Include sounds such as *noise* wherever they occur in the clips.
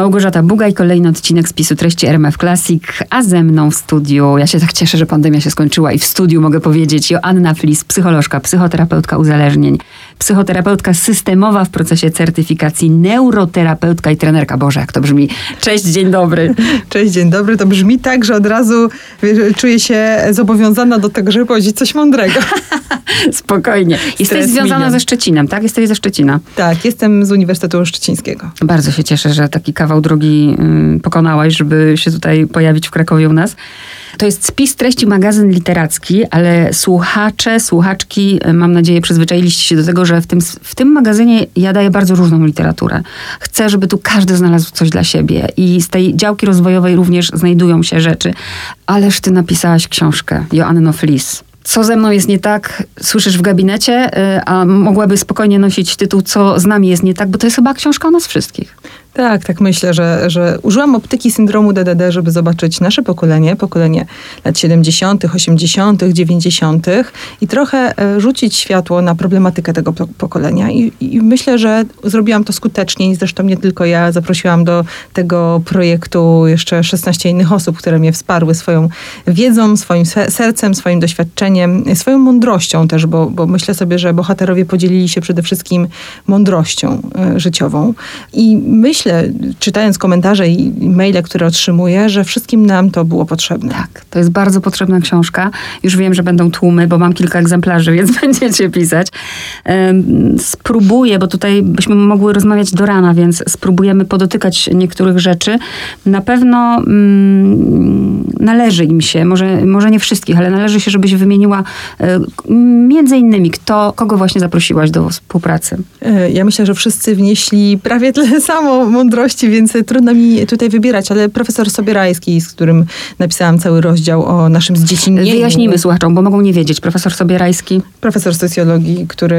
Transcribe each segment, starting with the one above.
Małgorzata Bugaj, kolejny odcinek spisu treści RMF Classic, a ze mną w studiu, ja się tak cieszę, że pandemia się skończyła i w studiu mogę powiedzieć, Joanna Flis, psycholożka, psychoterapeutka uzależnień, psychoterapeutka systemowa w procesie certyfikacji, neuroterapeutka i trenerka. Boże, jak to brzmi. Cześć, dzień dobry. *laughs* Cześć, dzień dobry. To brzmi tak, że od razu czuję się zobowiązana do tego, żeby powiedzieć coś mądrego. *laughs* Spokojnie. Jesteś Stres związana milion. ze Szczecinem, tak? Jesteś ze Szczecina. Tak, jestem z Uniwersytetu Szczecińskiego. Bardzo się cieszę, że taki kawał drogi pokonałaś, żeby się tutaj pojawić w Krakowie u nas. To jest spis treści magazyn literacki, ale słuchacze, słuchaczki, y, mam nadzieję, przyzwyczailiście się do tego, że w tym, w tym magazynie ja daję bardzo różną literaturę. Chcę, żeby tu każdy znalazł coś dla siebie i z tej działki rozwojowej również znajdują się rzeczy. Ależ ty napisałaś książkę, Joanno Flis. Co ze mną jest nie tak, słyszysz w gabinecie, y, a mogłaby spokojnie nosić tytuł Co z nami jest nie tak, bo to jest chyba książka o nas wszystkich. Tak, tak myślę, że, że użyłam optyki syndromu DDD, żeby zobaczyć nasze pokolenie, pokolenie lat 70., 80., 90. i trochę e, rzucić światło na problematykę tego po- pokolenia. I, I myślę, że zrobiłam to skutecznie i zresztą nie tylko ja. Zaprosiłam do tego projektu jeszcze 16 innych osób, które mnie wsparły swoją wiedzą, swoim se- sercem, swoim doświadczeniem, swoją mądrością też, bo, bo myślę sobie, że bohaterowie podzielili się przede wszystkim mądrością e, życiową. I myślę, czytając komentarze i maile, które otrzymuję, że wszystkim nam to było potrzebne. Tak, to jest bardzo potrzebna książka. Już wiem, że będą tłumy, bo mam kilka egzemplarzy, *laughs* więc będziecie pisać. Spróbuję, bo tutaj byśmy mogły rozmawiać do rana, więc spróbujemy podotykać niektórych rzeczy. Na pewno mm, należy im się, może, może nie wszystkich, ale należy się, żebyś wymieniła e, między innymi, kto, kogo właśnie zaprosiłaś do współpracy. E, Ja myślę, że wszyscy wnieśli prawie tyle samo mądrości, więc trudno mi tutaj wybierać, ale profesor Sobierajski, z którym napisałam cały rozdział o naszym zdziecinnieniu. Wyjaśnijmy słuchaczom, bo mogą nie wiedzieć. Profesor Sobierajski. profesor socjologii, który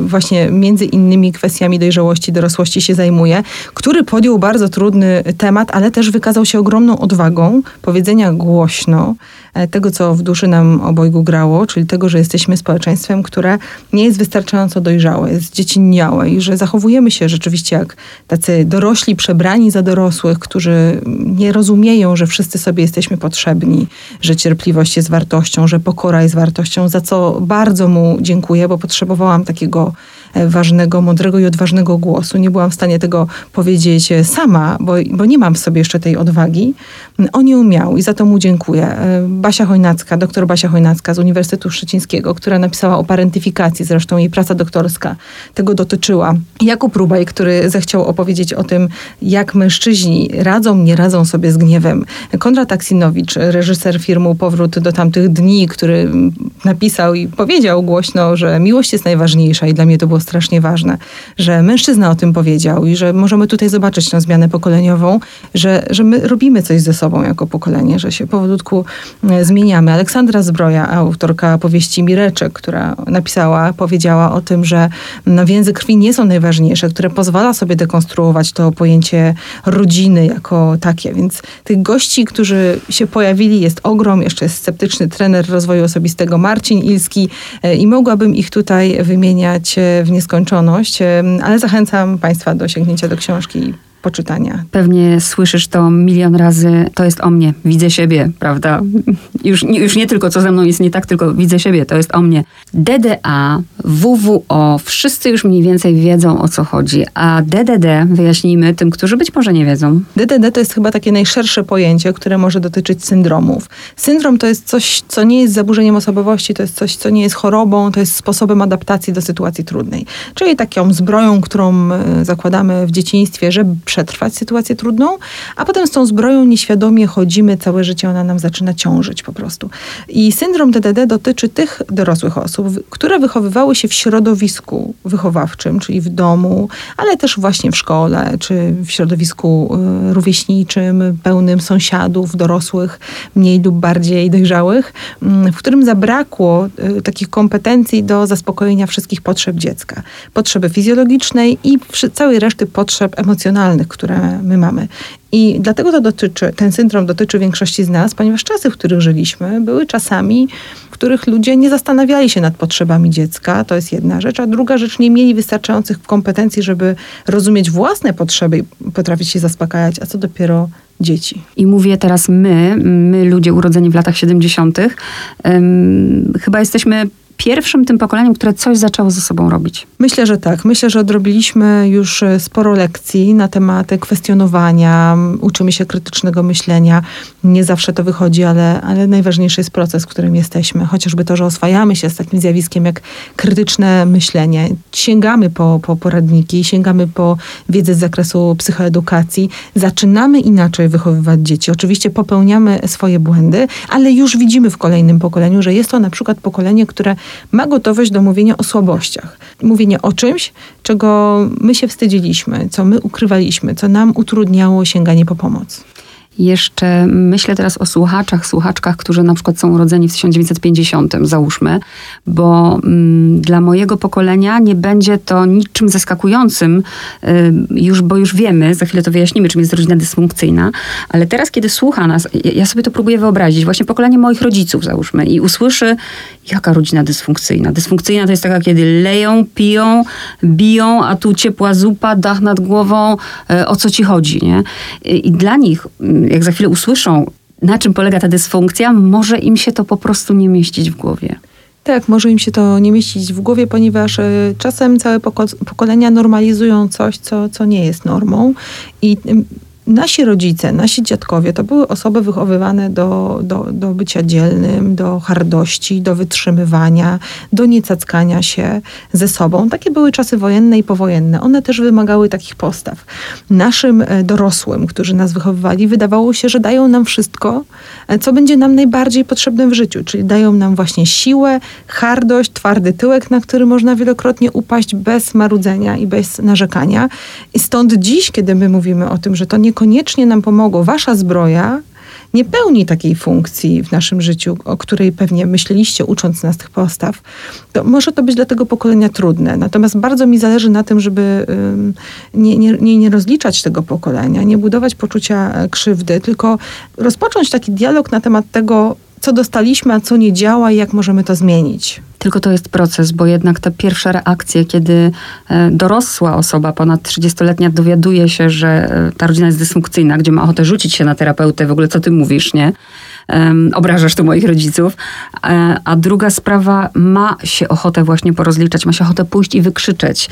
właśnie między innymi kwestiami dojrzałości, dorosłości się zajmuje, który podjął bardzo trudny temat, ale też wykazał się ogromną odwagą powiedzenia głośno e, tego, co w duszy nam obojgu grało, czyli tego, że jesteśmy społeczeństwem, które nie jest wystarczająco dojrzałe, jest dziecinniałe i że zachowujemy się rzeczywiście jak tacy dorośli przebrani za dorosłych, którzy nie rozumieją, że wszyscy sobie jesteśmy potrzebni, że cierpliwość jest wartością, że pokora jest wartością, za co bardzo mu dziękuję, bo potrzebowałam takiego ważnego, mądrego i odważnego głosu. Nie byłam w stanie tego powiedzieć e, sama, bo, bo nie mam w sobie jeszcze tej odwagi. On ją miał i za to mu dziękuję. E, Basia Chojnacka, doktor Basia Chojnacka z Uniwersytetu Szczecińskiego, która napisała o parentyfikacji, zresztą jej praca doktorska tego dotyczyła. Jakub Rubaj, który zechciał opowiedzieć o tym, jak mężczyźni radzą, nie radzą sobie z gniewem. Konrad Aksinowicz, reżyser filmu Powrót do tamtych dni, który napisał i powiedział głośno, że miłość jest najważniejsza i dla mnie to było strasznie ważne, że mężczyzna o tym powiedział i że możemy tutaj zobaczyć tę zmianę pokoleniową, że, że my robimy coś ze sobą jako pokolenie, że się powolutku e, zmieniamy. Aleksandra Zbroja, autorka powieści Mireczek, która napisała, powiedziała o tym, że no, więzy krwi nie są najważniejsze, które pozwala sobie dekonstruować to pojęcie rodziny jako takie. Więc tych gości, którzy się pojawili jest ogrom. Jeszcze jest sceptyczny trener rozwoju osobistego Marcin Ilski e, i mogłabym ich tutaj wymieniać e, w nieskończoność, e, ale zachęcam Państwa do sięgnięcia do książki poczytania. Pewnie słyszysz to milion razy. To jest o mnie. Widzę siebie, prawda? Już, nie- już nie tylko co ze mną jest nie tak, tylko widzę siebie. To jest o mnie. DDA, WWO, wszyscy już mniej więcej wiedzą o co chodzi. A DDD wyjaśnijmy tym, którzy być może nie wiedzą. DDD to jest chyba takie najszersze pojęcie, które może dotyczyć syndromów. Syndrom to jest coś, co nie jest zaburzeniem osobowości, to jest coś, co nie jest chorobą, to jest sposobem adaptacji do sytuacji trudnej. Czyli taką zbroją, którą e, zakładamy w dzieciństwie, żeby przetrwać sytuację trudną, a potem z tą zbroją nieświadomie chodzimy całe życie, ona nam zaczyna ciążyć po prostu. I syndrom DDD dotyczy tych dorosłych osób, które wychowywały się w środowisku wychowawczym, czyli w domu, ale też właśnie w szkole, czy w środowisku y, rówieśniczym, pełnym sąsiadów, dorosłych, mniej lub bardziej dojrzałych, mm, w którym zabrakło y, takich kompetencji do zaspokojenia wszystkich potrzeb dziecka. Potrzeby fizjologicznej i całej reszty potrzeb emocjonalnych danych, które my mamy. I dlatego to dotyczy, ten syndrom dotyczy większości z nas, ponieważ czasy, w których żyliśmy, były czasami, w których ludzie nie zastanawiali się nad potrzebami dziecka, to jest jedna rzecz, a druga rzecz, nie mieli wystarczających kompetencji, żeby rozumieć własne potrzeby i potrafić się zaspokajać, a co dopiero dzieci. I mówię teraz my, my ludzie urodzeni w latach 70., um, chyba jesteśmy pierwszym tym pokoleniem, które coś zaczęło ze sobą robić. Myślę, że tak. Myślę, że odrobiliśmy już e, sporo lekcji na temat kwestionowania, uczymy się krytycznego myślenia. Nie zawsze to wychodzi, ale, ale najważniejszy jest proces, w którym jesteśmy. Chociażby to, że oswajamy się z takim zjawiskiem jak krytyczne myślenie. Sięgamy po, po poradniki, sięgamy po wiedzę z zakresu psychoedukacji. Zaczynamy inaczej wychowywać dzieci. Oczywiście popełniamy swoje błędy, ale już widzimy w kolejnym pokoleniu, że jest to na przykład pokolenie, które ma gotowość do mówienia o słabościach. Mówienie o czymś, czego my się wstydziliśmy, co my ukrywaliśmy, co nam utrudniało sięganie po pomoc. Jeszcze myślę teraz o słuchaczach, słuchaczkach, którzy na przykład są urodzeni w 1950, załóżmy, bo mm, dla mojego pokolenia nie będzie to niczym zaskakującym, y, już, bo już wiemy, za chwilę to wyjaśnimy, czym jest rodzina dysfunkcyjna, ale teraz, kiedy słucha nas, ja sobie to próbuję wyobrazić, właśnie pokolenie moich rodziców, załóżmy, i usłyszy, jaka rodzina dysfunkcyjna. Dysfunkcyjna to jest taka, kiedy leją, piją, biją, a tu ciepła zupa, dach nad głową, y, o co ci chodzi, nie? I dla nich jak za chwilę usłyszą, na czym polega ta dysfunkcja, może im się to po prostu nie mieścić w głowie. Tak, może im się to nie mieścić w głowie, ponieważ y, czasem całe poko- pokolenia normalizują coś, co, co nie jest normą i nasi rodzice, nasi dziadkowie to były osoby wychowywane do, do, do bycia dzielnym, do hardości, do wytrzymywania, do niecackania się ze sobą. Takie były czasy wojenne i powojenne. One też wymagały takich postaw. Naszym e, dorosłym, którzy nas wychowywali, wydawało się, że dają nam wszystko, e, co będzie nam najbardziej potrzebne w życiu, czyli dają nam właśnie siłę, hardość, twardy tyłek, na który można wielokrotnie upaść bez marudzenia i bez narzekania. I stąd dziś, kiedy my mówimy o tym, że to nie niekoniecznie nam pomogło. Wasza zbroja nie pełni takiej funkcji w naszym życiu, o której pewnie myśleliście, ucząc nas tych postaw, to może to być dla tego pokolenia trudne. Natomiast bardzo mi zależy na tym, żeby nie, nie, nie rozliczać tego pokolenia, nie budować poczucia e, krzywdy, tylko rozpocząć taki dialog na temat tego, co dostaliśmy, a co nie działa i jak możemy to zmienić. Tylko to jest proces, bo jednak te pierwsze reakcje, kiedy e, dorosła osoba, ponad 30-letnia, dowiaduje się, że e, ta rodzina jest dysfunkcyjna, gdzie ma ochotę rzucić się na terapeutę, w ogóle co ty mówisz, nie? Obrażasz tu moich rodziców. E, a druga sprawa, ma się ochotę właśnie porozliczać, ma się ochotę pójść i wykrzyczeć.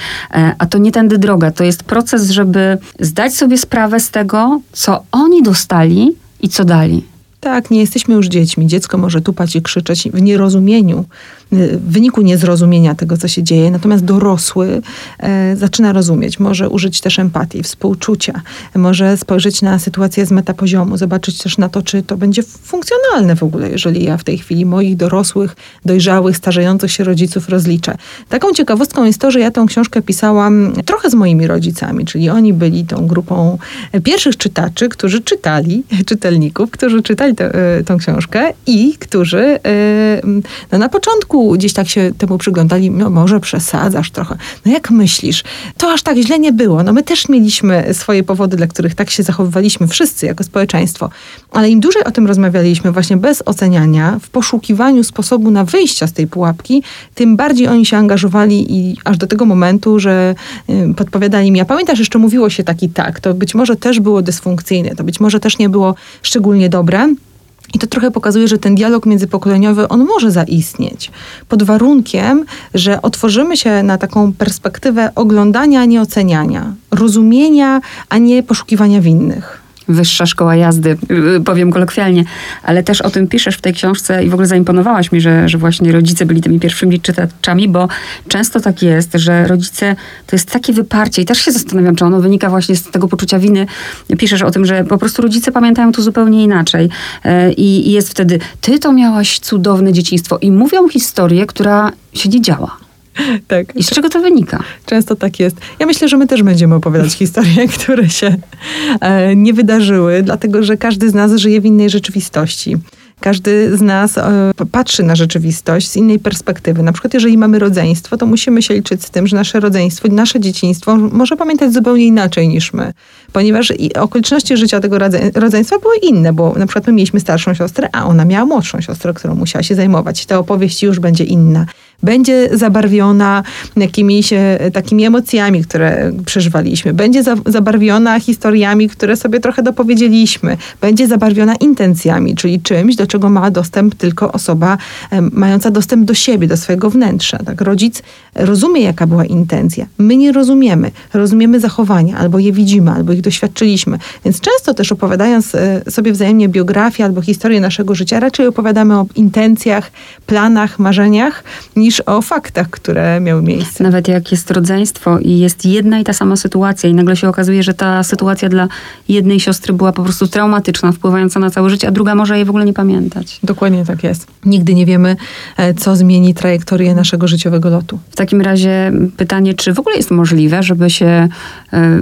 A to nie tędy droga. To jest proces, żeby zdać sobie sprawę z tego, co oni dostali i co dali. Tak, nie jesteśmy już dziećmi. Dziecko może tupać i krzyczeć w nierozumieniu w wyniku niezrozumienia tego, co się dzieje. Natomiast dorosły e, zaczyna rozumieć, może użyć też empatii, współczucia, może spojrzeć na sytuację z metapoziomu, zobaczyć też na to, czy to będzie funkcjonalne w ogóle, jeżeli ja w tej chwili moich dorosłych, dojrzałych, starzejących się rodziców rozliczę. Taką ciekawostką jest to, że ja tę książkę pisałam trochę z moimi rodzicami, czyli oni byli tą grupą pierwszych czytaczy, którzy czytali, czytelników, którzy czytali tę, e, tą książkę i którzy e, no, na początku gdzieś tak się temu przyglądali, no może przesadzasz trochę. No jak myślisz? To aż tak źle nie było. No my też mieliśmy swoje powody, dla których tak się zachowywaliśmy wszyscy jako społeczeństwo. Ale im dłużej o tym rozmawialiśmy, właśnie bez oceniania, w poszukiwaniu sposobu na wyjścia z tej pułapki, tym bardziej oni się angażowali i aż do tego momentu, że y, podpowiadali mi, a pamiętasz, jeszcze mówiło się taki tak, to być może też było dysfunkcyjne, to być może też nie było szczególnie dobre. I to trochę pokazuje, że ten dialog międzypokoleniowy, on może zaistnieć. Pod warunkiem, że otworzymy się na taką perspektywę oglądania, a nie oceniania, rozumienia, a nie poszukiwania winnych wyższa szkoła jazdy, y, powiem kolokwialnie, ale też o tym piszesz w tej książce i w ogóle zaimponowałaś mi, że, że właśnie rodzice byli tymi pierwszymi czytaczami, bo często tak jest, że rodzice to jest takie wyparcie i też się zastanawiam, czy ono wynika właśnie z tego poczucia winy. Piszesz o tym, że po prostu rodzice pamiętają to zupełnie inaczej e, i, i jest wtedy, ty to miałaś cudowne dzieciństwo i mówią historię, która się nie działa. *laughs* Tak. I z czego to wynika? Często tak jest. Ja myślę, że my też będziemy opowiadać historie, *laughs* które się e, nie wydarzyły, dlatego że każdy z nas żyje w innej rzeczywistości. każdy z nas e, patrzy na rzeczywistość z innej perspektywy. Na przykład, jeżeli mamy rodzeństwo, to musimy się liczyć z tym, że nasze rodzeństwo, nasze dzieciństwo może pamiętać zupełnie inaczej niż my, ponieważ okoliczności życia tego rodzeństwa były inne, bo na przykład my mieliśmy starszą siostrę, a ona miała młodszą siostrę, którą musiała się zajmować. Ta opowieść już będzie inna będzie zabarwiona jakimiś takimi emocjami, które przeżywaliśmy, będzie za, zabarwiona historiami, które sobie trochę dopowiedzieliśmy, będzie zabarwiona intencjami, czyli czymś, do czego ma dostęp tylko osoba mająca dostęp do siebie, do swojego wnętrza. Tak? Rodzic rozumie, jaka była intencja. My nie rozumiemy. Rozumiemy zachowania, albo je widzimy, albo ich doświadczyliśmy. Więc często też opowiadając e, sobie wzajemnie biografię albo historię naszego życia, raczej opowiadamy o intencjach, planach, marzeniach, niż niż o faktach, które miały miejsce. Nawet jak jest rodzeństwo i jest jedna i ta sama sytuacja i nagle się okazuje, że ta sytuacja dla jednej siostry była po prostu traumatyczna, wpływająca na całe życie, a druga może jej w ogóle nie pamiętać. Dokładnie tak jest. Nigdy nie wiemy, e, co zmieni trajektorię naszego życiowego lotu. W takim razie pytanie, czy w ogóle jest możliwe, żeby się e,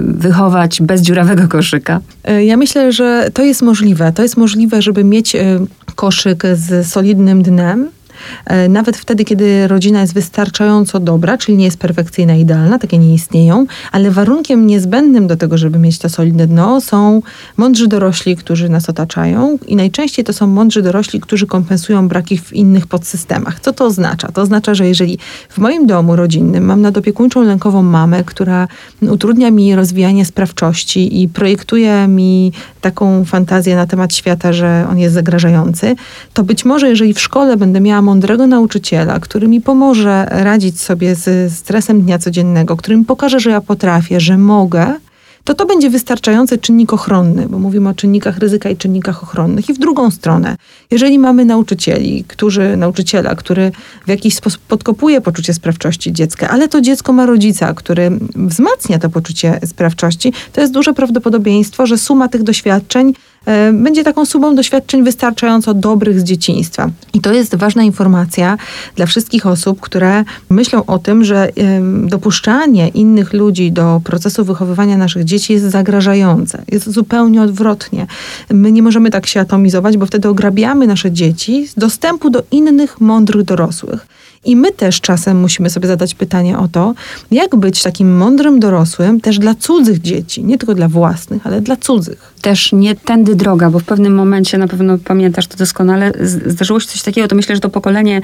wychować bez dziurawego koszyka? E, ja myślę, że to jest możliwe. To jest możliwe, żeby mieć koszyk z solidnym dnem, nawet wtedy, kiedy rodzina jest wystarczająco dobra, czyli nie jest perfekcyjna, idealna, takie nie istnieją, ale warunkiem niezbędnym do tego, żeby mieć to solidne dno, są mądrzy dorośli, którzy nas otaczają i najczęściej to są mądrzy dorośli, którzy kompensują braki w innych podsystemach. Co to oznacza? To oznacza, że jeżeli w moim domu rodzinnym mam nadopiekuńczą lękową mamę, która utrudnia mi rozwijanie sprawczości i projektuje mi taką fantazję na temat świata, że on jest zagrażający, to być może jeżeli w szkole będę miała mądrego nauczyciela, który mi pomoże radzić sobie z stresem dnia codziennego, który mi pokaże, że ja potrafię, że mogę, to to będzie wystarczający czynnik ochronny, bo mówimy o czynnikach ryzyka i czynnikach ochronnych. I w drugą stronę, jeżeli mamy nauczycieli, którzy, nauczyciela, który w jakiś sposób podkopuje poczucie sprawczości dziecka, ale to dziecko ma rodzica, który wzmacnia to poczucie sprawczości, to jest duże prawdopodobieństwo, że suma tych doświadczeń będzie taką sumą doświadczeń wystarczająco dobrych z dzieciństwa. I to jest ważna informacja dla wszystkich osób, które myślą o tym, że dopuszczanie innych ludzi do procesu wychowywania naszych dzieci jest zagrażające. Jest zupełnie odwrotnie. My nie możemy tak się atomizować, bo wtedy ograbiamy nasze dzieci z dostępu do innych mądrych dorosłych. I my też czasem musimy sobie zadać pytanie o to, jak być takim mądrym dorosłym też dla cudzych dzieci, nie tylko dla własnych, ale dla cudzych. Też nie tędy droga, bo w pewnym momencie, na pewno pamiętasz to doskonale, zdarzyło się coś takiego, to myślę, że to pokolenie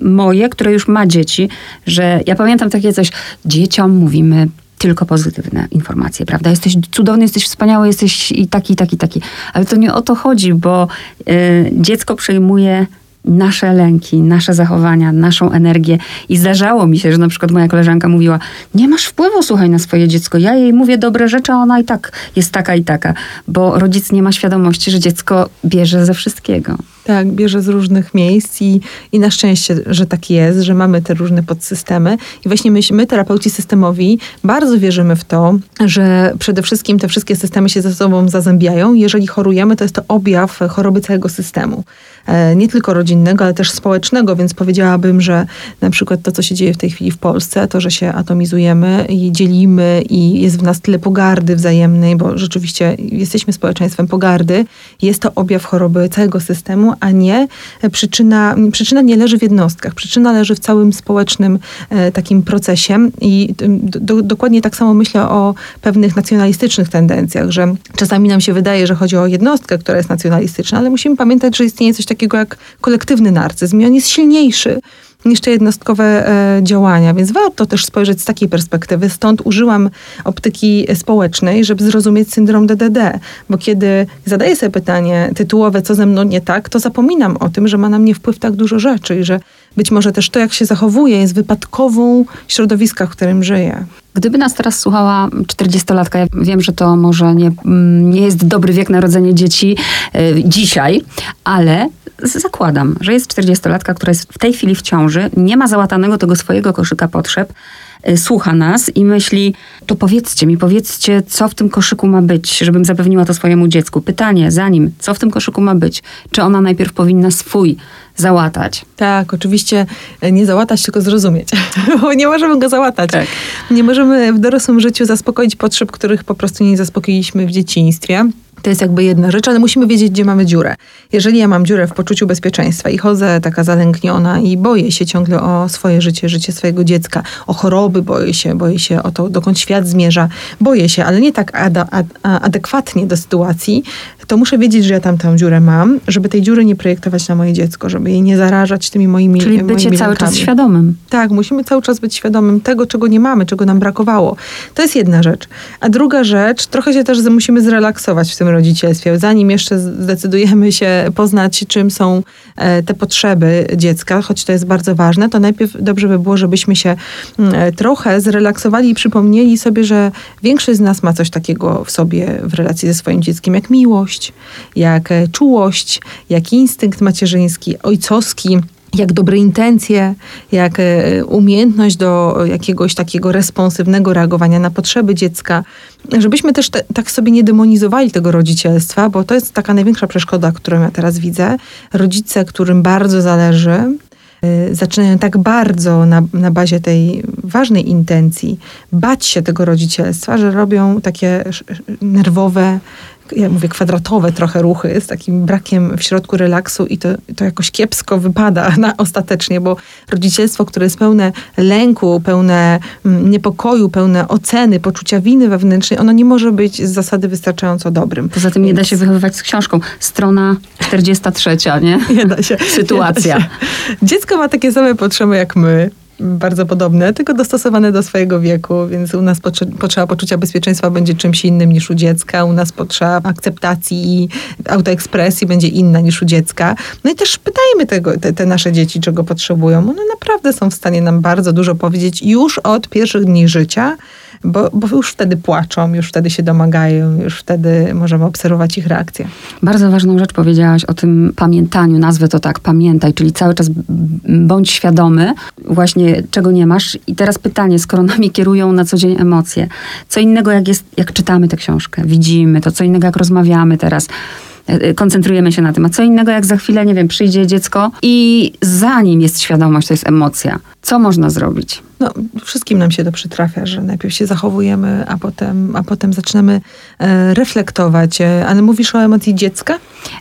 moje, które już ma dzieci, że ja pamiętam takie coś, dzieciom mówimy tylko pozytywne informacje, prawda? Jesteś cudowny, jesteś wspaniały, jesteś i taki, i taki, i taki. Ale to nie o to chodzi, bo y, dziecko przejmuje nasze lęki, nasze zachowania, naszą energię. I zdarzało mi się, że na przykład moja koleżanka mówiła: Nie masz wpływu, słuchaj, na swoje dziecko. Ja jej mówię dobre rzeczy, a ona i tak jest taka i taka, bo rodzic nie ma świadomości, że dziecko bierze ze wszystkiego. Tak, bierze z różnych miejsc i, i na szczęście, że tak jest, że mamy te różne podsystemy. I właśnie my, my, terapeuci systemowi, bardzo wierzymy w to, że przede wszystkim te wszystkie systemy się ze sobą zazębiają. Jeżeli chorujemy, to jest to objaw choroby całego systemu. E, nie tylko rodzinnego, ale też społecznego, więc powiedziałabym, że na przykład to, co się dzieje w tej chwili w Polsce, to, że się atomizujemy i dzielimy i jest w nas tyle pogardy wzajemnej, bo rzeczywiście jesteśmy społeczeństwem pogardy, jest to objaw choroby całego systemu, a nie przyczyna, przyczyna nie leży w jednostkach, przyczyna leży w całym społecznym e, takim procesie i do, dokładnie tak samo myślę o pewnych nacjonalistycznych tendencjach, że czasami nam się wydaje, że chodzi o jednostkę, która jest nacjonalistyczna, ale musimy pamiętać, że istnieje coś takiego jak kolektywny narcyzm i on jest silniejszy niż jednostkowe e, działania. Więc warto też spojrzeć z takiej perspektywy. Stąd użyłam optyki społecznej, żeby zrozumieć syndrom DDD. Bo kiedy zadaję sobie pytanie tytułowe, co ze mną nie tak, to zapominam o tym, że ma na mnie wpływ tak dużo rzeczy i że być może też to, jak się zachowuje, jest wypadkową środowiska, w którym żyję. Gdyby nas teraz słuchała 40-latka, ja wiem, że to może nie, mm, nie jest dobry wiek narodzenia dzieci y, dzisiaj, ale zakładam, że jest 40-latka, która jest w tej chwili w ciąży, nie ma załatanego tego swojego koszyka potrzeb, y, słucha nas i myśli, to powiedzcie mi, powiedzcie, co w tym koszyku ma być, żebym zapewniła to swojemu dziecku. Pytanie, zanim, co w tym koszyku ma być? Czy ona najpierw powinna swój załatać? Tak, oczywiście e, nie załatać, tylko zrozumieć. *laughs* Bo nie możemy go załatać. Tak. Nie możemy w dorosłym życiu zaspokoić potrzeb, których po prostu nie zaspokoiliśmy w dzieciństwie. To jest jakby jedna rzecz, ale musimy wiedzieć, gdzie mamy dziurę. Jeżeli ja mam dziurę w poczuciu bezpieczeństwa i chodzę taka zalękniona i boję się ciągle o swoje życie, życie swojego dziecka, o choroby, boję się, boję się o to, dokąd świat zmierza, boję się, ale nie tak ad, ad, adekwatnie do sytuacji, to muszę wiedzieć, że ja tam tę dziurę mam, żeby tej dziury nie projektować na moje dziecko, żeby jej nie zarażać tymi moimi Czyli bycie moimi cały lękami. czas świadomym. Tak, musimy cały czas być świadomym tego, czego nie mamy, czego nam brakowało. To jest jedna rzecz. A druga rzecz, trochę się też musimy zrelaksować w tym rodzicielstwie. Zanim jeszcze zdecydujemy się poznać, czym są e, te potrzeby dziecka, choć to jest bardzo ważne, to najpierw dobrze by było, żebyśmy się mm, e, trochę zrelaksowali i przypomnieli sobie, że większość z nas ma coś takiego w sobie w relacji ze swoim dzieckiem, jak miłość, jak e, czułość, jak instynkt macierzyński, ojcowski jak dobre intencje, jak umiejętność do jakiegoś takiego responsywnego reagowania na potrzeby dziecka, żebyśmy też te, tak sobie nie demonizowali tego rodzicielstwa, bo to jest taka największa przeszkoda, którą ja teraz widzę. Rodzice, którym bardzo zależy, zaczynają tak bardzo na, na bazie tej ważnej intencji bać się tego rodzicielstwa, że robią takie nerwowe, ja mówię kwadratowe trochę ruchy z takim brakiem w środku relaksu i to, to jakoś kiepsko wypada *laughs* na, ostatecznie, bo rodzicielstwo, które jest pełne lęku, pełne mm, niepokoju, pełne oceny, poczucia winy wewnętrznej, ono nie może być z zasady wystarczająco dobrym. Poza tym nie da się wychowywać z książką. Strona 43, nie? *laughs* Nie da się. Sytuacja. Nie da się. Dziecko ma takie same potrzeby jak my bardzo podobne, tylko dostosowane do swojego wieku, więc u nas potrzeba poczucia bezpieczeństwa będzie czymś innym niż u dziecka, u nas potrzeba akceptacji i autoekspresji będzie inna niż u dziecka. No i też pytajmy tego, te, te nasze dzieci, czego potrzebują. One naprawdę są w stanie nam bardzo dużo powiedzieć już od pierwszych dni życia, bo, bo już wtedy płaczą, już wtedy się domagają, już wtedy możemy obserwować ich reakcje. Bardzo ważną rzecz powiedziałaś o tym pamiętaniu, nazwę to tak, pamiętaj, czyli cały czas bądź świadomy właśnie czego nie masz. I teraz pytanie, skoro nami kierują na co dzień emocje, co innego jak jest, jak czytamy tę książkę, widzimy to, co innego jak rozmawiamy teraz, e, koncentrujemy się na tym. A co innego, jak za chwilę, nie wiem, przyjdzie dziecko i zanim jest świadomość, to jest emocja. Co można zrobić? No, wszystkim nam się to przytrafia, że najpierw się zachowujemy, a potem, a potem zaczynamy e, reflektować. E, ale mówisz o emocji dziecka?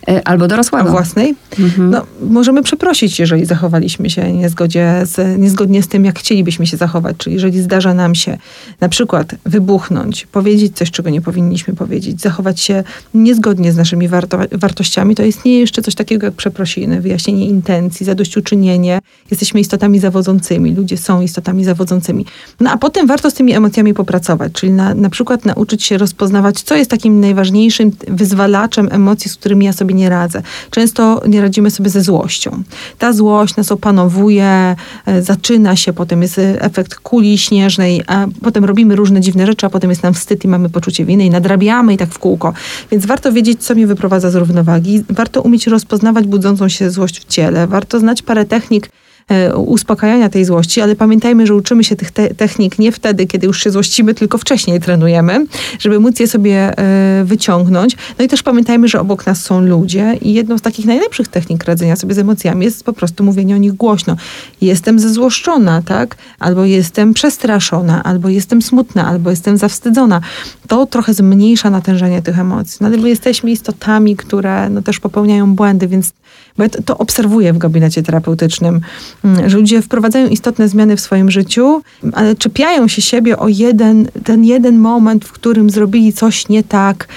E, albo dorosłego. A własnej? Mhm. No, możemy przeprosić, jeżeli zachowaliśmy się niezgodzie z, niezgodnie z tym, jak chcielibyśmy się zachować. Czyli jeżeli zdarza nam się na przykład wybuchnąć, powiedzieć coś, czego nie powinniśmy powiedzieć, zachować się niezgodnie z naszymi warto, wartościami, to istnieje jeszcze coś takiego jak przeprosiny, wyjaśnienie intencji, zadośćuczynienie. Jesteśmy istotami zawodzącymi. Ludzie są istotami zawodzącymi. No a potem warto z tymi emocjami popracować, czyli na, na przykład nauczyć się rozpoznawać, co jest takim najważniejszym wyzwalaczem emocji, z którymi ja sobie nie radzę. Często nie radzimy sobie ze złością. Ta złość nas opanowuje, e, zaczyna się, potem jest efekt kuli śnieżnej, a potem robimy różne dziwne rzeczy, a potem jest nam wstyd i mamy poczucie winy i nadrabiamy i tak w kółko. Więc warto wiedzieć, co mnie wyprowadza z równowagi. Warto umieć rozpoznawać budzącą się złość w ciele. Warto znać parę technik, E, uspokajania tej złości, ale pamiętajmy, że uczymy się tych te technik nie wtedy, kiedy już się złościmy, tylko wcześniej trenujemy, żeby móc je sobie e, wyciągnąć. No i też pamiętajmy, że obok nas są ludzie i jedną z takich najlepszych technik radzenia sobie z emocjami jest po prostu mówienie o nich głośno. Jestem zezłoszczona, tak? Albo jestem przestraszona, albo jestem smutna, albo jestem zawstydzona. To trochę zmniejsza natężenie tych emocji. No ale my jesteśmy istotami, które no, też popełniają błędy, więc bo ja to, to obserwuję w gabinecie terapeutycznym, mm, że ludzie wprowadzają istotne zmiany w swoim życiu, ale czepiają się siebie o jeden, ten jeden moment, w którym zrobili coś nie tak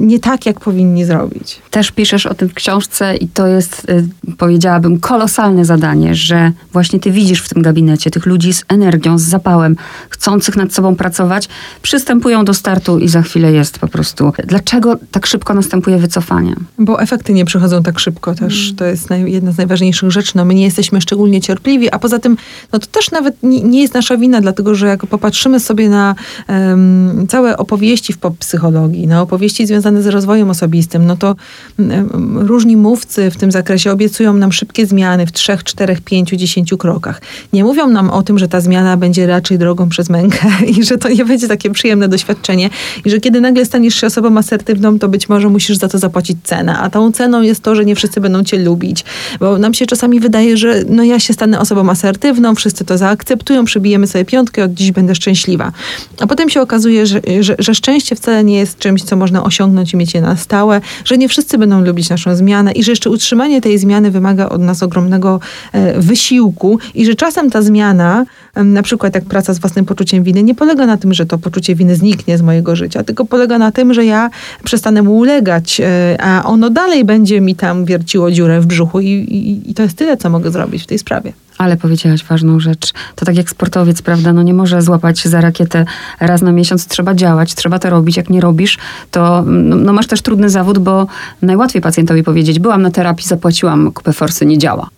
nie tak, jak powinni zrobić. Też piszesz o tym w książce i to jest, y, powiedziałabym, kolosalne zadanie, że właśnie ty widzisz w tym gabinecie tych ludzi z energią, z zapałem, chcących nad sobą pracować, przystępują do startu i za chwilę jest po prostu. Dlaczego tak szybko następuje wycofanie? Bo efekty nie przychodzą tak szybko też. Mm. To jest naj, jedna z najważniejszych rzeczy. No, my nie jesteśmy szczególnie cierpliwi, a poza tym no, to też nawet nie, nie jest nasza wina, dlatego że jak popatrzymy sobie na um, całe opowieści w psychologii, na opowieści związane związane z rozwojem osobistym, no to mm, mm, różni mówcy w tym zakresie obiecują nam szybkie zmiany w trzech, czterech, pięciu, dziesięciu krokach. Nie mówią nam o tym, że ta zmiana będzie raczej drogą przez mękę *laughs* i że to nie będzie takie przyjemne doświadczenie i że kiedy nagle staniesz się osobą asertywną, to być może musisz za to zapłacić cenę, a tą ceną jest to, że nie wszyscy będą cię lubić, bo nam się czasami wydaje, że no ja się stanę osobą asertywną, wszyscy to zaakceptują, przybijemy sobie piątkę, od dziś będę szczęśliwa. A potem się okazuje, że, że, że szczęście wcale nie jest czymś, co można osiągnąć ciągnąć i mieć je na stałe, że nie wszyscy będą lubić naszą zmianę i że jeszcze utrzymanie tej zmiany wymaga od nas ogromnego e, wysiłku i że czasem ta zmiana, na przykład jak praca z własnym poczuciem winy, nie polega na tym, że to poczucie winy zniknie z mojego życia, tylko polega na tym, że ja przestanę mu ulegać, e, a ono dalej będzie mi tam wierciło dziurę w brzuchu i, i, i to jest tyle, co mogę zrobić w tej sprawie. Ale powiedziałaś ważną rzecz. To tak jak sportowiec, prawda? No nie może złapać za rakietę raz na miesiąc. Trzeba działać, trzeba to robić. Jak nie robisz, to no, no masz też trudny zawód, bo najłatwiej pacjentowi powiedzieć, byłam na terapii, zapłaciłam kupę forsy, nie działa.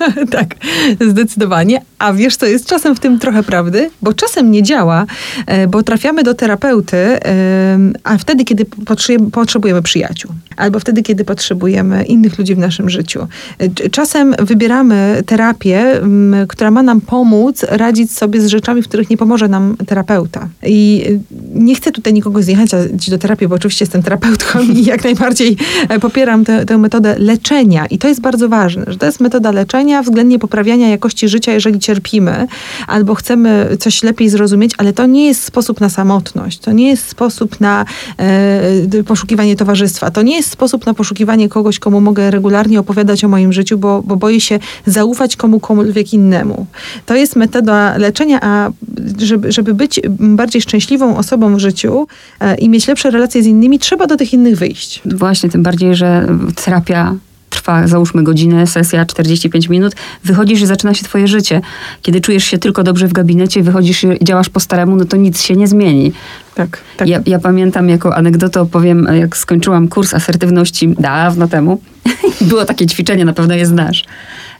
*laughs* tak, zdecydowanie. A wiesz, co jest czasem w tym trochę prawdy? Bo czasem nie działa, e, bo trafiamy do terapeuty, a wtedy, kiedy potrzebujemy przyjaciół, albo wtedy, kiedy potrzebujemy innych ludzi w naszym życiu. E, czasem wybieramy terapię, która ma nam pomóc radzić sobie z rzeczami, w których nie pomoże nam terapeuta. I e, nie chcę tutaj nikogo zniechęcać do terapii, bo oczywiście jestem terapeutką i jak najbardziej popieram tę, tę metodę leczenia. I to jest bardzo ważne, że to jest metoda leczenia, względnie poprawiania jakości życia, jeżeli cierpimy, albo chcemy coś lepiej zrozumieć, ale to nie jest sposób na samotność, to nie jest sposób na e, poszukiwanie towarzystwa, to nie jest sposób na poszukiwanie kogoś, komu mogę regularnie opowiadać o moim życiu, bo, bo boję się zaufać komukolwiek innemu. To jest metoda leczenia, a żeby, żeby być bardziej szczęśliwą osobą w życiu e, i mieć lepsze relacje z innymi, trzeba do tych innych wyjść. Właśnie, tym bardziej, że terapia trwa załóżmy godzinę, sesja 45 minut, wychodzisz i zaczyna się twoje życie. Kiedy czujesz się tylko dobrze w gabinecie, wychodzisz i działasz po staremu, no to nic się nie zmieni. Tak, tak. Ja, ja pamiętam, jako anegdotę opowiem, jak skończyłam kurs asertywności dawno temu. *laughs* Było takie ćwiczenie, na pewno je znasz.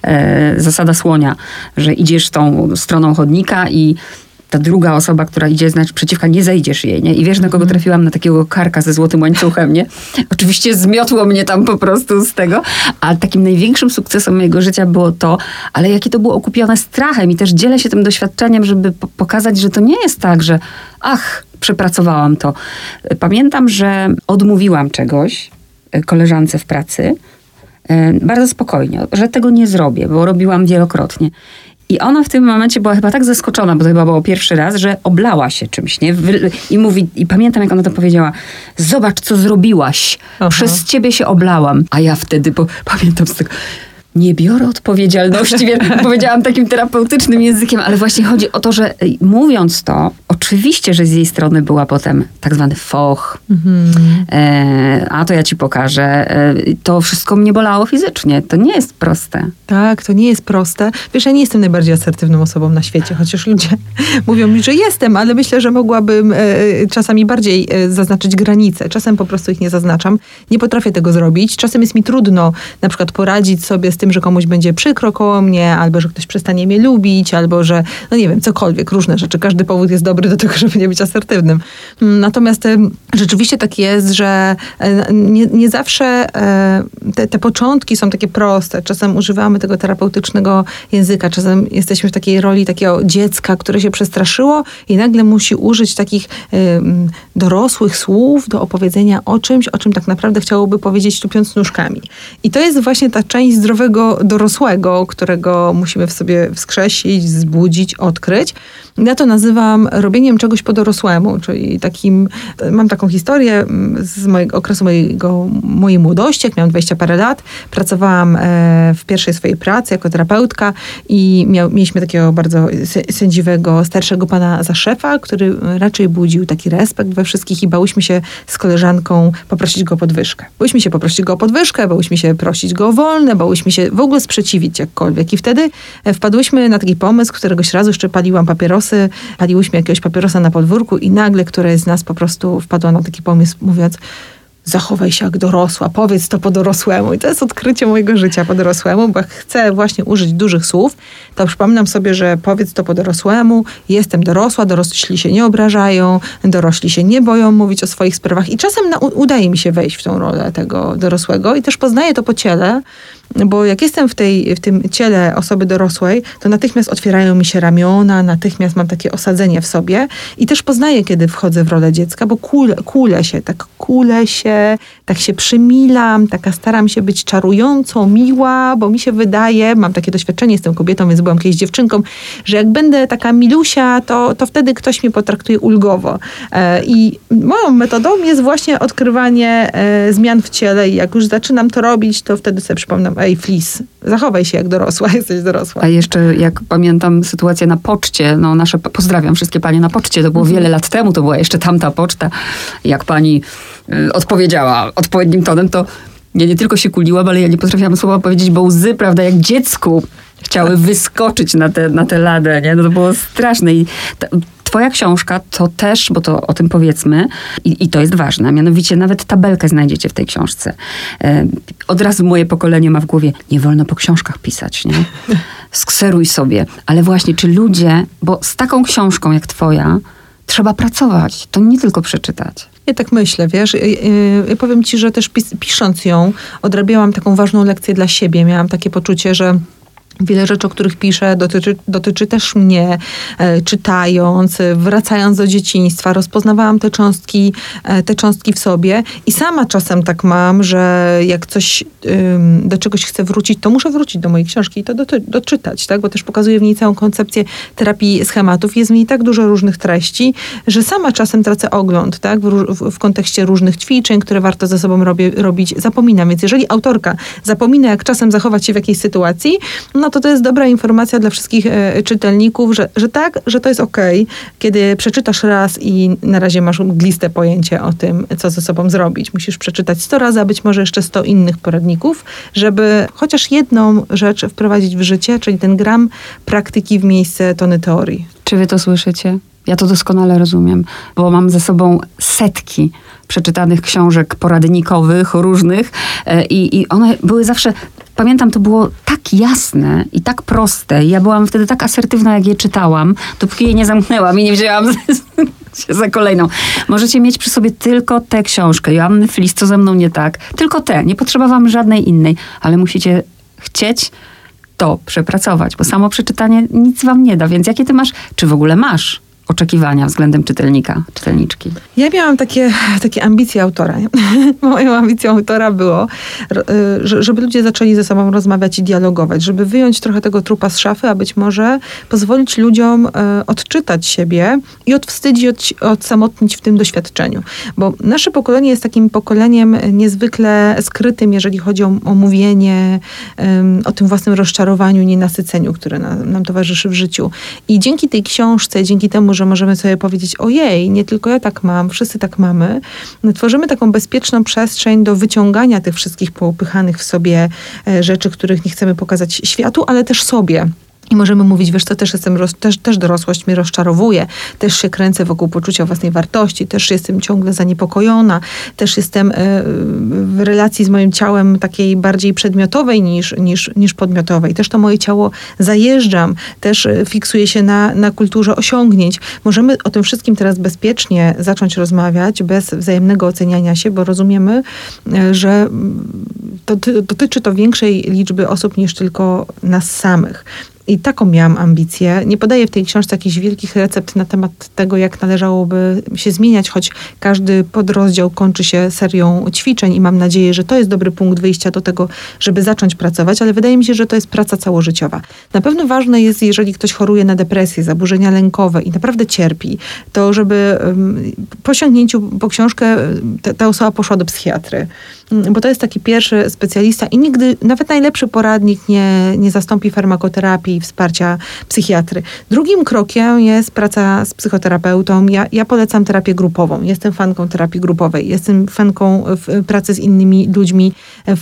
E, zasada słonia, że idziesz tą stroną chodnika i ta druga osoba, która idzie znaczy przeciwka, nie zejdziesz jej, nie? I wiesz, na kogo mhm. trafiłam? Na takiego karka ze złotym łańcuchem, nie? Oczywiście zmiotło mnie tam po prostu z tego, ale takim największym sukcesem mojego życia było to, ale jakie to było okupione strachem i też dzielę się tym doświadczeniem, żeby pokazać, że to nie jest tak, że ach, przepracowałam to. Pamiętam, że odmówiłam czegoś e, koleżance w pracy, e, bardzo spokojnie, że tego nie zrobię, bo robiłam wielokrotnie. I ona w tym momencie była chyba tak zaskoczona, bo to chyba było pierwszy raz, że oblała się czymś, nie? I mówi, i pamiętam jak ona to powiedziała, zobacz co zrobiłaś, Aha. przez ciebie się oblałam. A ja wtedy, bo pamiętam z tego, nie biorę odpowiedzialności, wiem, *laughs* powiedziałam takim terapeutycznym językiem, ale właśnie chodzi o to, że mówiąc to, oczywiście, że z jej strony była potem tak zwany foch, mhm. e, a to ja ci pokażę. E, to wszystko mnie bolało fizycznie. To nie jest proste. Tak, to nie jest proste. Wiesz, ja nie jestem najbardziej asertywną osobą na świecie, chociaż ludzie *laughs* mówią mi, że jestem, ale myślę, że mogłabym e, czasami bardziej e, zaznaczyć granice. Czasem po prostu ich nie zaznaczam. Nie potrafię tego zrobić. Czasem jest mi trudno na przykład poradzić sobie z tym, tym, że komuś będzie przykro koło mnie, albo że ktoś przestanie mnie lubić, albo że, no nie wiem, cokolwiek, różne rzeczy. Każdy powód jest dobry do tego, *laughs* żeby nie być asertywnym. Natomiast rzeczywiście tak jest, że e, nie, nie zawsze e, te, te początki są takie proste. Czasem używamy tego terapeutycznego języka, czasem jesteśmy w takiej roli takiego dziecka, które się przestraszyło i nagle musi użyć takich dorosłych słów do opowiedzenia o czymś, o czym tak naprawdę chciałoby powiedzieć tupiąc nóżkami. I to jest właśnie ta część zdrowego dorosłego, którego musimy w sobie wskrzesić, zbudzić, odkryć. Ja to nazywam robieniem czegoś po dorosłemu, czyli takim, mam taką historię z mojego okresu mojego, mojej młodości, jak miałam 20 parę lat. Pracowałam e, w pierwszej swojej pracy jako terapeutka i miał, mieliśmy takiego bardzo sędziwego, starszego pana za szefa, który raczej budził taki respekt we wszystkich i bałyśmy się z koleżanką poprosić go o podwyżkę. Bałyśmy się poprosić go o podwyżkę, bałyśmy się prosić go o wolne, bałyśmy się w ogóle sprzeciwić jakkolwiek. I wtedy e, wpadłyśmy na taki pomysł, któregoś razu jeszcze paliłam papierosy, paliłyśmy jakiegoś papierosa na podwórku i nagle któraś z nas po prostu wpadła na taki pomysł, mówiąc, zachowaj się jak dorosła, powiedz to po dorosłemu. I to jest odkrycie mojego życia po dorosłemu, bo chcę właśnie użyć dużych słów, to przypominam sobie, że powiedz to po dorosłemu, jestem dorosła, dorośli się nie obrażają, dorośli się nie boją mówić o swoich sprawach i czasem na, udaje mi się wejść w tą rolę tego dorosłego i też poznaję to po ciele, bo jak jestem w, tej, w tym ciele osoby dorosłej, to natychmiast otwierają mi się ramiona, natychmiast mam takie osadzenie w sobie i też poznaję, kiedy wchodzę w rolę dziecka, bo kulę, kulę się, tak kulę się, tak się przymilam, taka staram się być czarującą, miła, bo mi się wydaje, mam takie doświadczenie, jestem kobietą, więc byłam kiedyś dziewczynką, że jak będę taka milusia, to, to wtedy ktoś mnie potraktuje ulgowo. E, I moją metodą jest właśnie odkrywanie e, zmian w ciele i jak już zaczynam to robić, to wtedy sobie przypominam, ej, flis, zachowaj się jak dorosła, *laughs* jesteś dorosła. A jeszcze jak pamiętam sytuację na poczcie, no nasze, pozdrawiam wszystkie panie na poczcie, to było mhm. wiele lat temu, to była jeszcze tamta poczta, jak pani y, odpowiedziała odpowiednim tonem, to ja nie tylko się kuliłam, ale ja nie potrafiłam słowa powiedzieć, bo łzy, prawda, jak dziecku chciały wyskoczyć na te, na te ladę, nie? No to było straszne i ta, Twoja książka to też, bo to o tym powiedzmy, i, i, to jest ważne, mianowicie nawet tabelkę znajdziecie w tej książce. E, od razu moje pokolenie ma w głowie, nie wolno po książkach pisać, nie? Skseruj sobie. Ale właśnie, czy ludzie, bo z taką książką jak twoja, trzeba pracować, to nie tylko przeczytać. Ja tak myślę, wiesz. Ja powiem ci, że też pis pisząc ją, odrabiałam taką ważną lekcję dla siebie. Miałam takie poczucie, że Wiele rzeczy, o których piszę, dotyczy, dotyczy też mnie. E, czytając, wracając do dzieciństwa, rozpoznawałam te cząstki, e, te cząstki w sobie i sama czasem tak mam, że jak coś do czegoś chcę wrócić, to muszę wrócić do mojej książki i to doty, doczytać, tak? bo też pokazuje w niej całą koncepcję terapii schematów. Jest w niej tak dużo różnych treści, że sama czasem tracę ogląd tak? w, w, w kontekście różnych ćwiczeń, które warto ze sobą robić. Zapominam, więc jeżeli autorka zapomina, jak czasem zachować się w jakiejś sytuacji, no no to to jest dobra informacja dla wszystkich e, czytelników, że, że tak, że to jest ok, kiedy przeczytasz raz i na razie masz mgliste pojęcie o tym, co ze sobą zrobić. Musisz przeczytać 100 razy, a być może jeszcze 100 innych poradników, żeby chociaż jedną rzecz wprowadzić w życie, czyli ten gram praktyki w miejsce tony teorii. Czy wy to słyszycie? Ja to doskonale rozumiem, bo mam ze sobą setki przeczytanych książek poradnikowych, różnych e, i, i one były zawsze pamiętam, to było tak jasne i tak proste. Ja byłam wtedy tak asertywna, jak je czytałam, dopóki je nie zamknęłam i nie wzięłam *laughs* się za kolejną. Możecie mieć przy sobie tylko tę książkę. Joanny Flis, co ze mną nie tak. Tylko tę. Nie potrzebowałam żadnej innej, ale musicie chcieć to przepracować, bo samo przeczytanie nic wam nie da. Więc jakie ty masz, czy w ogóle masz oczekiwania względem czytelnika, czytelniczki? Ja miałam takie, takie ambicje autora. *laughs* Moją ambicją autora było, y, żeby ludzie zaczęli ze sobą rozmawiać i dialogować, żeby wyjąć trochę tego trupa z szafy, a być może pozwolić ludziom y, odczytać siebie i odwstydzić, odsamotnić w tym doświadczeniu. Bo nasze pokolenie jest takim pokoleniem niezwykle skrytym, jeżeli chodzi o, o mówienie, o tym własnym rozczarowaniu, nienasyceniu, które nam towarzyszy w życiu. I dzięki tej książce, dzięki temu, że możemy sobie powiedzieć, ojej, nie tylko ja tak mam, wszyscy tak mamy, tworzymy taką bezpieczną przestrzeń do wyciągania tych wszystkich poupychanych w sobie e, rzeczy, których nie chcemy pokazać światu, ale też sobie. I możemy mówić, wiesz co, też jestem, też, też dorosłość mnie rozczarowuje, też się kręcę wokół poczucia własnej wartości, też jestem ciągle zaniepokojona, też jestem e, w relacji z moim ciałem takiej bardziej przedmiotowej niż, niż, niż podmiotowej. Też to moje ciało zajeżdżam, też e, fiksuję się na, na kulturze osiągnięć. Możemy o tym wszystkim teraz bezpiecznie zacząć rozmawiać, bez wzajemnego oceniania się, bo rozumiemy, e, że dotyczy to większej liczby osób niż tylko nas samych. I taką miałam ambicję. Nie podaję w tej książce jakichś wielkich recept na temat tego, jak należałoby się zmieniać, choć każdy podrozdział kończy się serią ćwiczeń i mam nadzieję, że to jest dobry punkt wyjścia do tego, żeby zacząć pracować, ale wydaje mi się, że to jest praca całożyciowa. Na pewno ważne jest, jeżeli ktoś choruje na depresję, zaburzenia lękowe i naprawdę cierpi, to żeby po sięgnięciu po książkę ta osoba poszła do psychiatry Mm, bo to jest taki pierwszy specjalista i nigdy, nawet najlepszy poradnik nie, nie zastąpi farmakoterapii i wsparcia psychiatry. Drugim krokiem jest praca z psychoterapeutą. Ja, ja polecam terapię grupową. Jestem fanką terapii grupowej. Jestem fanką pracy z innymi ludźmi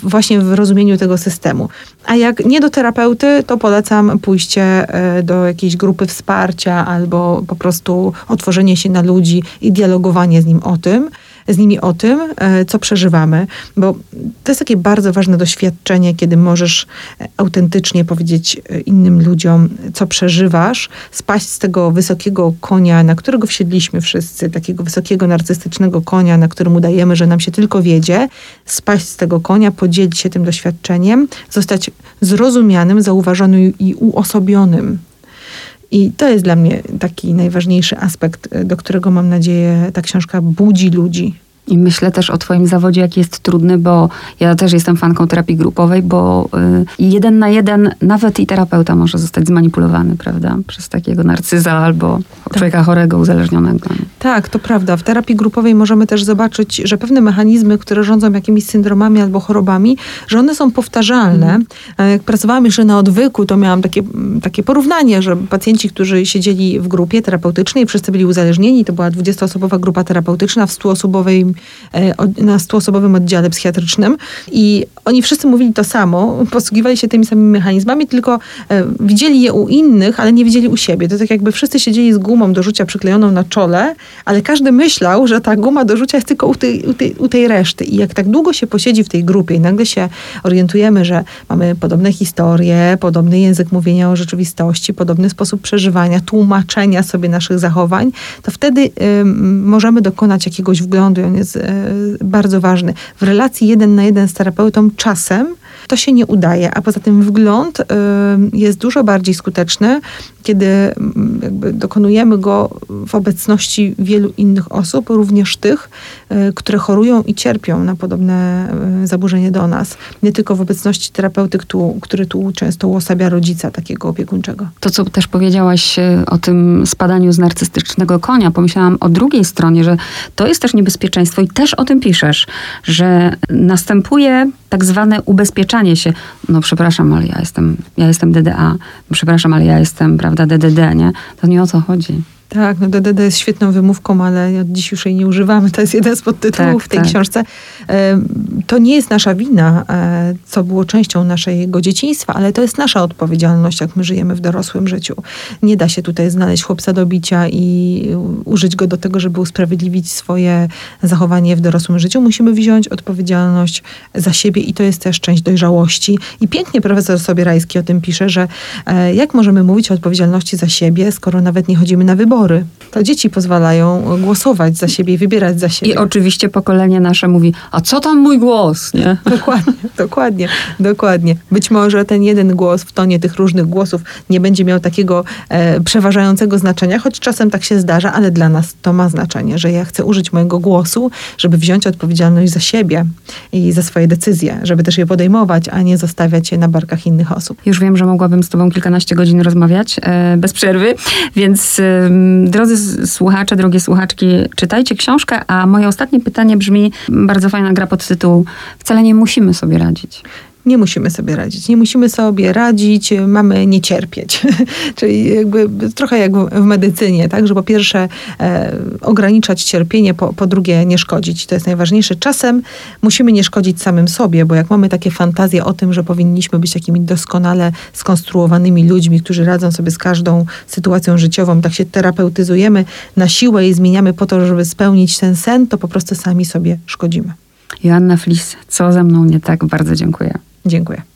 właśnie w rozumieniu tego systemu. A jak nie do terapeuty, to polecam pójście e, do jakiejś grupy wsparcia albo po prostu otworzenie się na ludzi i dialogowanie z nim o tym. Z nimi o tym, e, co przeżywamy, bo to jest takie bardzo ważne doświadczenie, kiedy możesz e, autentycznie powiedzieć e, innym ludziom, co przeżywasz, spaść z tego wysokiego konia, na którego wsiedliśmy wszyscy, takiego wysokiego, narcystycznego konia, na którym udajemy, że nam się tylko wiedzie, spaść z tego konia, podzielić się tym doświadczeniem, zostać zrozumianym, zauważonym i uosobionym. I to jest dla mnie taki najważniejszy aspekt, do którego mam nadzieję ta książka budzi ludzi. I myślę też o Twoim zawodzie, jaki jest trudny, bo ja też jestem fanką terapii grupowej, bo y, jeden na jeden nawet i terapeuta może zostać zmanipulowany, prawda? Przez takiego narcyza albo tak. człowieka chorego, uzależnionego. Tak, to prawda. W terapii grupowej możemy też zobaczyć, że pewne mechanizmy, które rządzą jakimiś syndromami albo chorobami, że one są powtarzalne. Mm. Jak pracowałam jeszcze na odwyku, to miałam takie, takie porównanie, że pacjenci, którzy siedzieli w grupie terapeutycznej, wszyscy byli uzależnieni, to była 20-osobowa grupa terapeutyczna w 100-osobowej E, na stuosobowym oddziale psychiatrycznym i oni wszyscy mówili to samo, posługiwali się tymi samymi mechanizmami, tylko e, widzieli je u innych, ale nie widzieli u siebie. To tak jakby wszyscy siedzieli z gumą do rzucia przyklejoną na czole, ale każdy myślał, że ta guma do rzucia jest tylko u tej, u tej, u tej reszty. I jak tak długo się posiedzi w tej grupie i nagle się orientujemy, że mamy podobne historie, podobny język mówienia o rzeczywistości, podobny sposób przeżywania, tłumaczenia sobie naszych zachowań, to wtedy y, możemy dokonać jakiegoś wglądu. Jest e, bardzo ważny. W relacji jeden na jeden z terapeutą czasem to się nie udaje, a poza tym wgląd y, jest dużo bardziej skuteczny, kiedy mm, dokonujemy go w obecności wielu innych osób, również tych, które chorują i cierpią na podobne y, zaburzenie do nas. Nie tylko w obecności terapeuty, który tu często uosabia rodzica takiego opiekuńczego. To, co też powiedziałaś o tym spadaniu z narcystycznego konia, pomyślałam o drugiej stronie, że to jest też niebezpieczeństwo i też o tym piszesz, że następuje tak zwane ubezpieczanie się. No przepraszam, ale ja jestem, ja jestem DDA. Przepraszam, ale ja jestem, prawda, DDD, nie? To nie o co chodzi. Tak, no DDD jest świetną wymówką, ale dziś już jej nie używamy. To jest jeden z podtytułów tak, w tej tak. książce. To nie jest nasza wina, e, co było częścią naszego dzieciństwa, ale to jest nasza odpowiedzialność, jak my żyjemy w dorosłym życiu. Nie da się tutaj znaleźć chłopca do bicia i użyć go do tego, żeby usprawiedliwić swoje zachowanie w dorosłym życiu. Musimy wziąć odpowiedzialność za siebie i to jest też część dojrzałości. I pięknie profesor Sobierajski o tym pisze, że e, jak możemy mówić o odpowiedzialności za siebie, skoro nawet nie chodzimy na wybory wybory. To dzieci pozwalają głosować za siebie i wybierać za siebie. I oczywiście pokolenie nasze mówi, a co tam mój głos, nie? *laughs* Dokładnie, dokładnie, dokładnie. Być może ten jeden głos w tonie tych różnych głosów nie będzie miał takiego e, przeważającego znaczenia, choć czasem tak się zdarza, ale dla nas to ma znaczenie, że ja chcę użyć mojego głosu, żeby wziąć odpowiedzialność za siebie i za swoje decyzje, żeby też je podejmować, a nie zostawiać je na barkach innych osób. Już wiem, że mogłabym z tobą kilkanaście godzin rozmawiać e, bez przerwy, więc e, Drodzy słuchacze, drogie słuchaczki, czytajcie książkę, a moje ostatnie pytanie brzmi, bardzo fajna gra pod tytuł Wcale nie musimy sobie radzić nie musimy sobie radzić. Nie musimy sobie radzić, mamy nie cierpieć. *laughs* Czyli jakby trochę jak w, medycynie, tak? Że po pierwsze e, ograniczać cierpienie, po, po drugie nie szkodzić. To jest najważniejsze. Czasem musimy nie szkodzić samym sobie, bo jak mamy takie fantazje o tym, że powinniśmy być takimi doskonale skonstruowanymi ludźmi, którzy radzą sobie z każdą sytuacją życiową, tak się terapeutyzujemy na siłę i zmieniamy po to, żeby spełnić ten sen, to po prostu sami sobie szkodzimy. Joanna Flis, co ze mną nie tak? Bardzo dziękuję. Dziękuję.